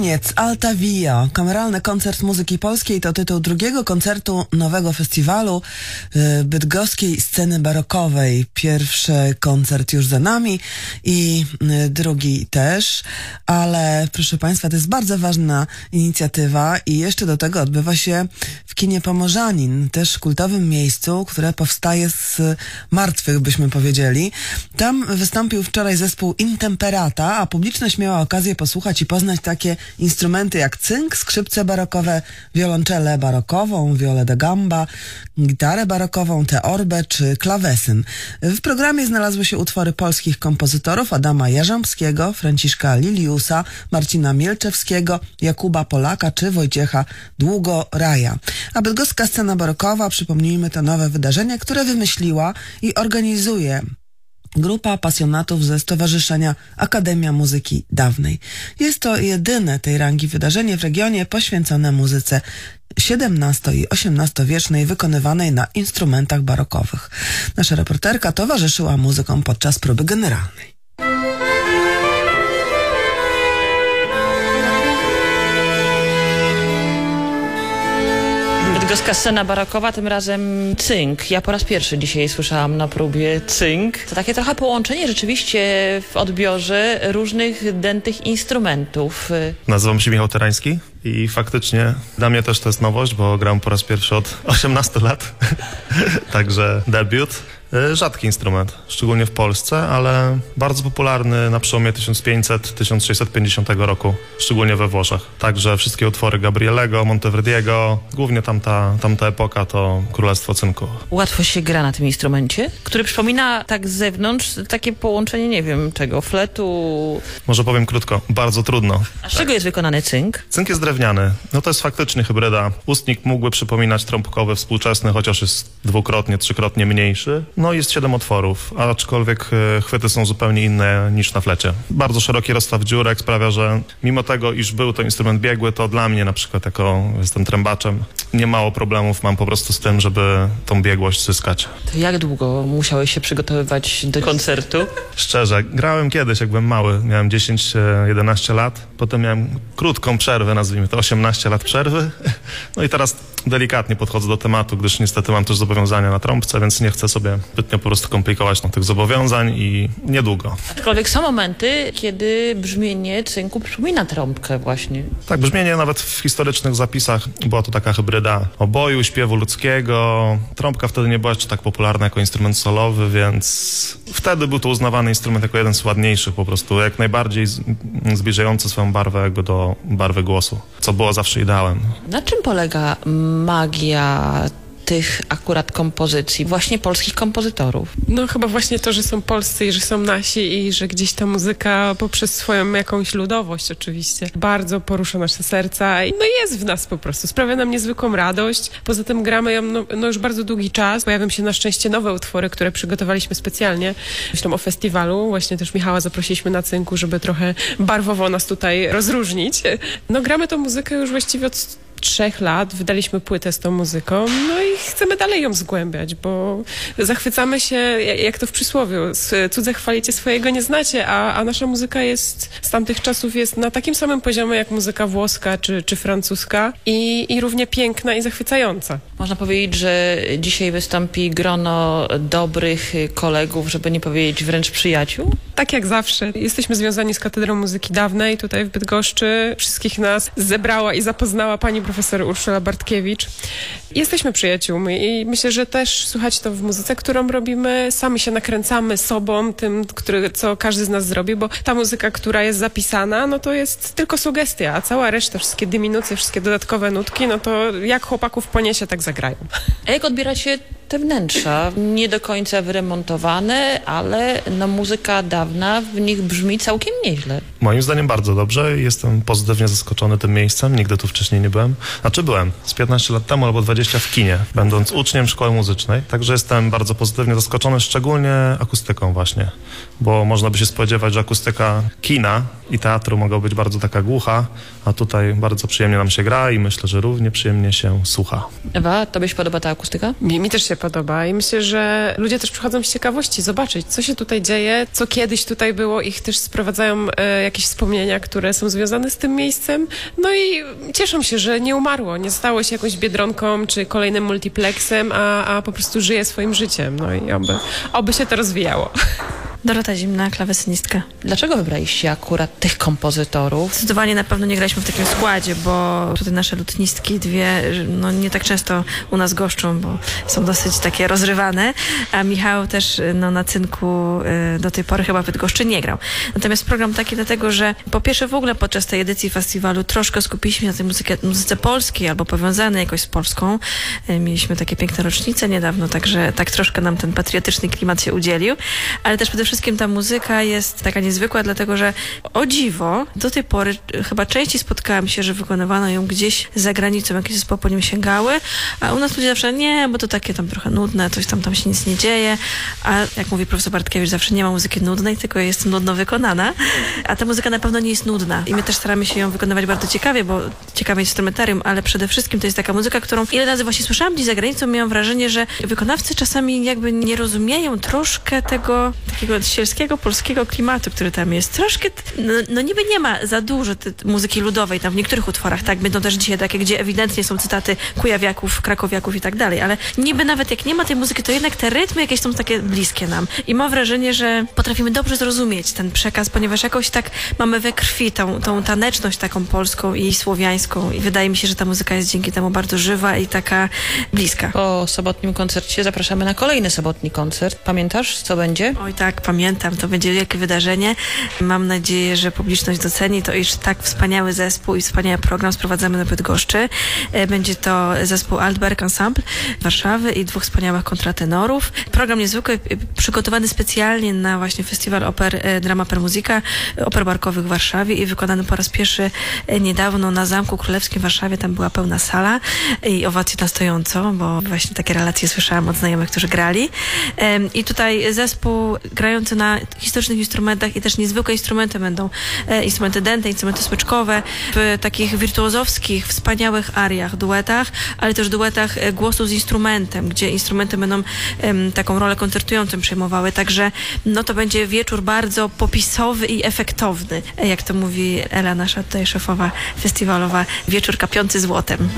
Niec, Alta Via, kameralny koncert muzyki polskiej to tytuł drugiego koncertu nowego festiwalu y, bydgoskiej sceny barokowej. Pierwszy koncert już za nami i y, drugi też, ale proszę Państwa, to jest bardzo ważna inicjatywa i jeszcze do tego odbywa się w kinie Pomorzanin, też kultowym miejscu, które powstaje z martwych, byśmy powiedzieli. Tam wystąpił wczoraj zespół Intemperata, a publiczność miała okazję posłuchać i poznać takie instrumenty jak cynk, skrzypce barokowe, wiolonczele barokową, wiolę de gamba, gitarę barokową, teorbę czy klawesyn. W programie znalazły się utwory polskich kompozytorów Adama Jarząbskiego, Franciszka Liliusa, Marcina Mielczewskiego, Jakuba Polaka czy Wojciecha Długoraja. A bydgoska scena barokowa, przypomnijmy, to nowe wydarzenie, które wymyśliła i organizuje grupa pasjonatów ze Stowarzyszenia Akademia Muzyki Dawnej. Jest to jedyne tej rangi wydarzenie w regionie poświęcone muzyce XVII i XVIII wiecznej wykonywanej na instrumentach barokowych. Nasza reporterka towarzyszyła muzykom podczas próby generalnej. Bydgoska scena barokowa, tym razem cynk. Ja po raz pierwszy dzisiaj słyszałam na próbie cynk. To takie trochę połączenie rzeczywiście w odbiorze różnych dętych instrumentów. Nazywam się Michał Terański i faktycznie dla mnie też to jest nowość, bo gram po raz pierwszy od 18 lat, także debiut. Y, rzadki instrument, szczególnie w Polsce, ale bardzo popularny na przełomie 1500-1650 roku, szczególnie we Włoszech. Także wszystkie utwory Gabrielego, Monteverdiego, głównie tamta, tamta epoka to Królestwo Cynku. Łatwo się gra na tym instrumencie, który przypomina tak z zewnątrz takie połączenie, nie wiem czego, fletu. Może powiem krótko, bardzo trudno. A z czego jest wykonany cynk? Cynk jest drewniany, no to jest faktycznie hybryda. Ustnik mógłby przypominać trąbkowy współczesny, chociaż jest dwukrotnie, trzykrotnie mniejszy. No jest siedem otworów, aczkolwiek e, chwyty są zupełnie inne niż na flecie. Bardzo szeroki rozstaw dziurek sprawia, że mimo tego, iż był to instrument biegły, to dla mnie na przykład jako jestem trębaczem, nie mało problemów mam po prostu z tym, żeby tą biegłość zyskać. To jak długo musiałeś się przygotowywać do koncertu? Szczerze, grałem kiedyś, jak byłem mały, miałem 10-11 lat, potem miałem krótką przerwę, nazwijmy to 18 lat przerwy, no i teraz delikatnie podchodzę do tematu, gdyż niestety mam też zobowiązania na trąbce, więc nie chcę sobie zbytnio po prostu komplikować no, tych zobowiązań i niedługo. Aczkolwiek są momenty, kiedy brzmienie cynku przypomina trąbkę właśnie. Tak, brzmienie nawet w historycznych zapisach była to taka hybryda oboju, śpiewu ludzkiego. Trąbka wtedy nie była jeszcze tak popularna jako instrument solowy, więc wtedy był to uznawany instrument jako jeden z ładniejszych po prostu, jak najbardziej zbliżający swoją barwę jakby do barwy głosu, co było zawsze ideałem. Na czym polega magia tych akurat kompozycji, właśnie polskich kompozytorów? No chyba właśnie to, że są polscy i że są nasi i że gdzieś ta muzyka poprzez swoją jakąś ludowość oczywiście bardzo porusza nasze serca i no jest w nas po prostu, sprawia nam niezwykłą radość. Poza tym gramy ją no, no już bardzo długi czas. Pojawią się na szczęście nowe utwory, które przygotowaliśmy specjalnie. Myślę o festiwalu. Właśnie też Michała zaprosiliśmy na cynku, żeby trochę barwowo nas tutaj rozróżnić. No gramy tą muzykę już właściwie od trzech lat wydaliśmy płytę z tą muzyką, no i chcemy dalej ją zgłębiać, bo zachwycamy się, jak to w przysłowiu, cudze chwalicie, swojego nie znacie, a, a nasza muzyka jest z tamtych czasów jest na takim samym poziomie jak muzyka włoska czy, czy francuska i, i równie piękna i zachwycająca. Można powiedzieć, że dzisiaj wystąpi grono dobrych kolegów, żeby nie powiedzieć wręcz przyjaciół? Tak jak zawsze. Jesteśmy związani z Katedrą Muzyki Dawnej tutaj w Bydgoszczy. Wszystkich nas zebrała i zapoznała pani profesor Urszula Bartkiewicz. Jesteśmy przyjaciółmi i myślę, że też słychać to w muzyce, którą robimy. Sami się nakręcamy sobą, tym, który, co każdy z nas zrobi, bo ta muzyka, która jest zapisana, no to jest tylko sugestia, a cała reszta, wszystkie dyminucje, wszystkie dodatkowe nutki, no to jak chłopaków poniesie, tak zagrają. A jak te wnętrza? Nie do końca wyremontowane, ale no muzyka dawna w nich brzmi całkiem nieźle. Moim zdaniem bardzo dobrze. Jestem pozytywnie zaskoczony tym miejscem. Nigdy tu wcześniej nie byłem. Znaczy byłem z 15 lat temu albo 20 w kinie, będąc uczniem szkoły muzycznej. Także jestem bardzo pozytywnie zaskoczony, szczególnie akustyką właśnie. Bo można by się spodziewać, że akustyka kina i teatru mogła być bardzo taka głucha, a tutaj bardzo przyjemnie nam się gra i myślę, że równie przyjemnie się słucha. Ewa, tobie się podoba ta akustyka? Mi, mi też się podoba i myślę, że ludzie też przychodzą z ciekawości zobaczyć, co się tutaj dzieje, co kiedyś tutaj było. Ich też sprowadzają e, jakieś wspomnienia, które są związane z tym miejscem. No i cieszą się, że nie umarło, nie stało się jakąś biedronką czy kolejnym multiplexem, a, a po prostu żyje swoim życiem. No i oby, oby się to rozwijało. Dorota Zimna, klawesynistka. Dlaczego wybraliście akurat tych kompozytorów? Zdecydowanie na pewno nie graliśmy w takim składzie, bo tutaj nasze lutnistki dwie no, nie tak często u nas goszczą, bo są dosyć takie rozrywane, a Michał też no, na cynku y, do tej pory chyba w Bydgoszczy nie grał. Natomiast program taki dlatego, że po pierwsze w ogóle podczas tej edycji festiwalu troszkę skupiliśmy się na tej muzyce, muzyce polskiej albo powiązanej jakoś z Polską. Y, mieliśmy takie piękne rocznice niedawno, także tak troszkę nam ten patriotyczny klimat się udzielił, ale też przede wszystkim ta muzyka jest taka niezwykła, dlatego że o dziwo, do tej pory chyba częściej spotkałam się, że wykonywano ją gdzieś za granicą, jakieś zespoły po nim sięgały, a u nas ludzie zawsze nie, bo to takie tam trochę nudne, coś tam, tam się nic nie dzieje, a jak mówi profesor Bartkiewicz, zawsze nie ma muzyki nudnej, tylko jest nudno wykonana, a ta muzyka na pewno nie jest nudna. I my też staramy się ją wykonywać bardzo ciekawie, bo ciekawe instrumentarium, ale przede wszystkim to jest taka muzyka, którą ile razy właśnie słyszałam gdzieś za granicą, miałam wrażenie, że wykonawcy czasami jakby nie rozumieją troszkę tego takiego sielskiego, polskiego klimatu, który tam jest. Troszkę, no, no niby nie ma za dużo muzyki ludowej tam w niektórych utworach, tak, będą też dzisiaj takie, gdzie ewidentnie są cytaty kujawiaków, krakowiaków i tak dalej, ale niby nawet jak nie ma tej muzyki, to jednak te rytmy jakieś są takie bliskie nam. I mam wrażenie, że potrafimy dobrze zrozumieć ten przekaz, ponieważ jakoś tak mamy we krwi tą, tą taneczność taką polską i słowiańską i wydaje mi się, że ta muzyka jest dzięki temu bardzo żywa i taka bliska. Po sobotnim koncercie zapraszamy na kolejny sobotni koncert. Pamiętasz, co będzie? Oj tak, pamiętam. To będzie wielkie wydarzenie. Mam nadzieję, że publiczność doceni to, iż tak wspaniały zespół i wspaniały program sprowadzamy na Bydgoszczy. E, będzie to zespół Altberg Ensemble Warszawy i dwóch wspaniałych kontratenorów. Program niezwykły, e, przygotowany specjalnie na właśnie festiwal oper e, Drama per Musica, oper barkowych w Warszawie i wykonany po raz pierwszy niedawno na Zamku Królewskim w Warszawie. Tam była pełna sala i owacje na stojąco, bo właśnie takie relacje słyszałam od znajomych, którzy grali. I tutaj zespół grający na historycznych instrumentach i też niezwykłe instrumenty będą e, instrumenty dęte, instrumenty smyczkowe w takich wirtuozowskich, wspaniałych ariach, duetach, ale też duetach e, głosu z instrumentem, gdzie instrumenty będą taką rolę koncertującą przejmowały. Także no to będzie wieczór bardzo popisowy i efektowny, e, jak to mówi Ela, nasza tutaj szefowa festiwalowa, wieczór kapiący złotem.